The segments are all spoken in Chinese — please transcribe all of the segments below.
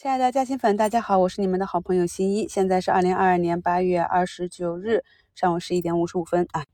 亲爱的嘉兴粉，大家好，我是你们的好朋友新一。现在是二零二二年八月二十九日上午十一点五十五分啊。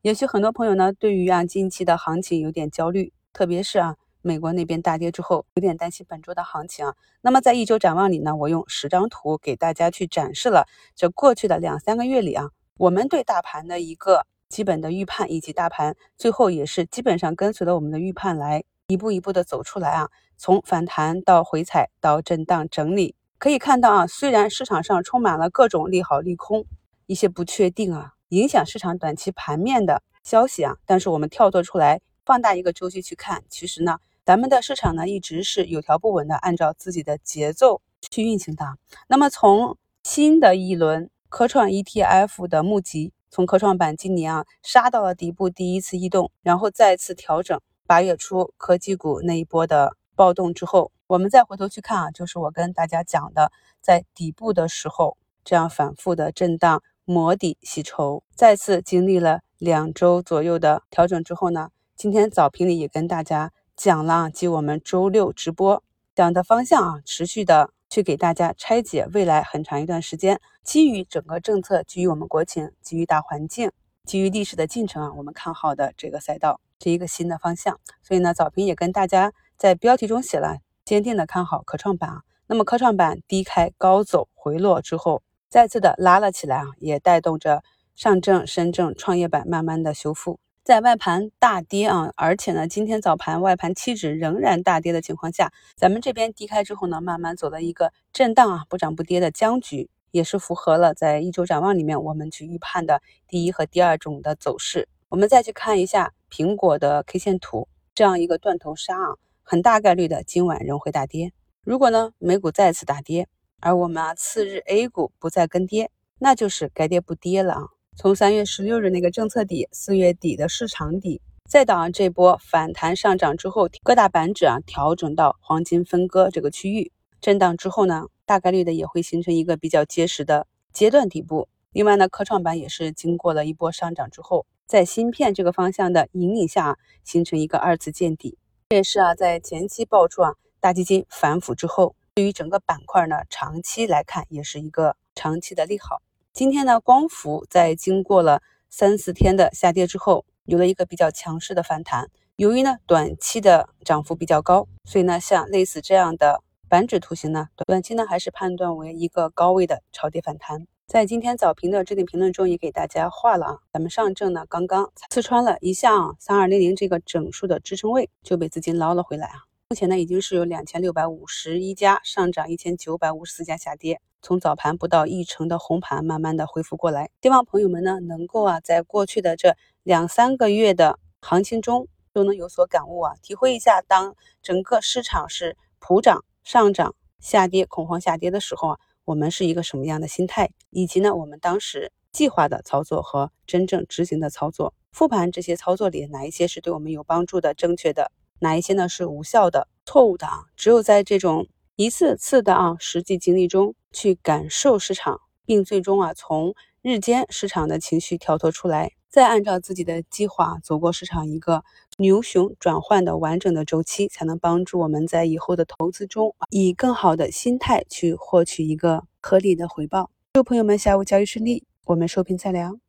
也许很多朋友呢，对于啊近期的行情有点焦虑，特别是啊美国那边大跌之后，有点担心本周的行情啊。那么在一周展望里呢，我用十张图给大家去展示了这过去的两三个月里啊，我们对大盘的一个基本的预判，以及大盘最后也是基本上跟随了我们的预判来一步一步的走出来啊。从反弹到回踩到震荡整理，可以看到啊，虽然市场上充满了各种利好利空，一些不确定啊，影响市场短期盘面的消息啊，但是我们跳脱出来，放大一个周期去看，其实呢，咱们的市场呢一直是有条不紊的按照自己的节奏去运行的。那么从新的一轮科创 ETF 的募集，从科创板今年啊杀到了底部第一次异动，然后再次调整，八月初科技股那一波的。暴动之后，我们再回头去看啊，就是我跟大家讲的，在底部的时候，这样反复的震荡磨底洗筹，再次经历了两周左右的调整之后呢，今天早评里也跟大家讲了，及我们周六直播讲的方向啊，持续的去给大家拆解未来很长一段时间，基于整个政策，基于我们国情，基于大环境，基于历史的进程啊，我们看好的这个赛道，是一个新的方向，所以呢，早评也跟大家。在标题中写了坚定的看好科创板啊，那么科创板低开高走回落之后，再次的拉了起来啊，也带动着上证、深证、创业板慢慢的修复。在外盘大跌啊，而且呢，今天早盘外盘期指仍然大跌的情况下，咱们这边低开之后呢，慢慢走了一个震荡啊，不涨不跌的僵局，也是符合了在一周展望里面我们去预判的第一和第二种的走势。我们再去看一下苹果的 K 线图，这样一个断头杀啊。很大概率的，今晚仍会大跌。如果呢，美股再次大跌，而我们啊次日 A 股不再跟跌，那就是该跌不跌了啊。从三月十六日那个政策底，四月底的市场底，再到这波反弹上涨之后，各大板指啊调整到黄金分割这个区域，震荡之后呢，大概率的也会形成一个比较结实的阶段底部。另外呢，科创板也是经过了一波上涨之后，在芯片这个方向的引领下，形成一个二次见底。这也是啊，在前期爆出啊大基金反腐之后，对于整个板块呢，长期来看也是一个长期的利好。今天呢，光伏在经过了三四天的下跌之后，有了一个比较强势的反弹。由于呢短期的涨幅比较高，所以呢像类似这样的板指图形呢，短期呢还是判断为一个高位的超跌反弹。在今天早评的置顶评论中也给大家画了啊，咱们上证呢刚刚刺穿了一项三二零零这个整数的支撑位，就被资金捞了回来啊。目前呢已经是有两千六百五十一家上涨，一千九百五十四家下跌，从早盘不到一成的红盘慢慢的恢复过来。希望朋友们呢能够啊在过去的这两三个月的行情中都能有所感悟啊，体会一下当整个市场是普涨上涨下跌恐慌下跌的时候啊。我们是一个什么样的心态，以及呢，我们当时计划的操作和真正执行的操作，复盘这些操作里哪一些是对我们有帮助的、正确的，哪一些呢是无效的、错误的啊？只有在这种一次次的啊实际经历中去感受市场，并最终啊从日间市场的情绪跳脱出来。再按照自己的计划走过市场一个牛熊转换的完整的周期，才能帮助我们在以后的投资中以更好的心态去获取一个合理的回报。祝朋友们下午交易顺利，我们收评再聊。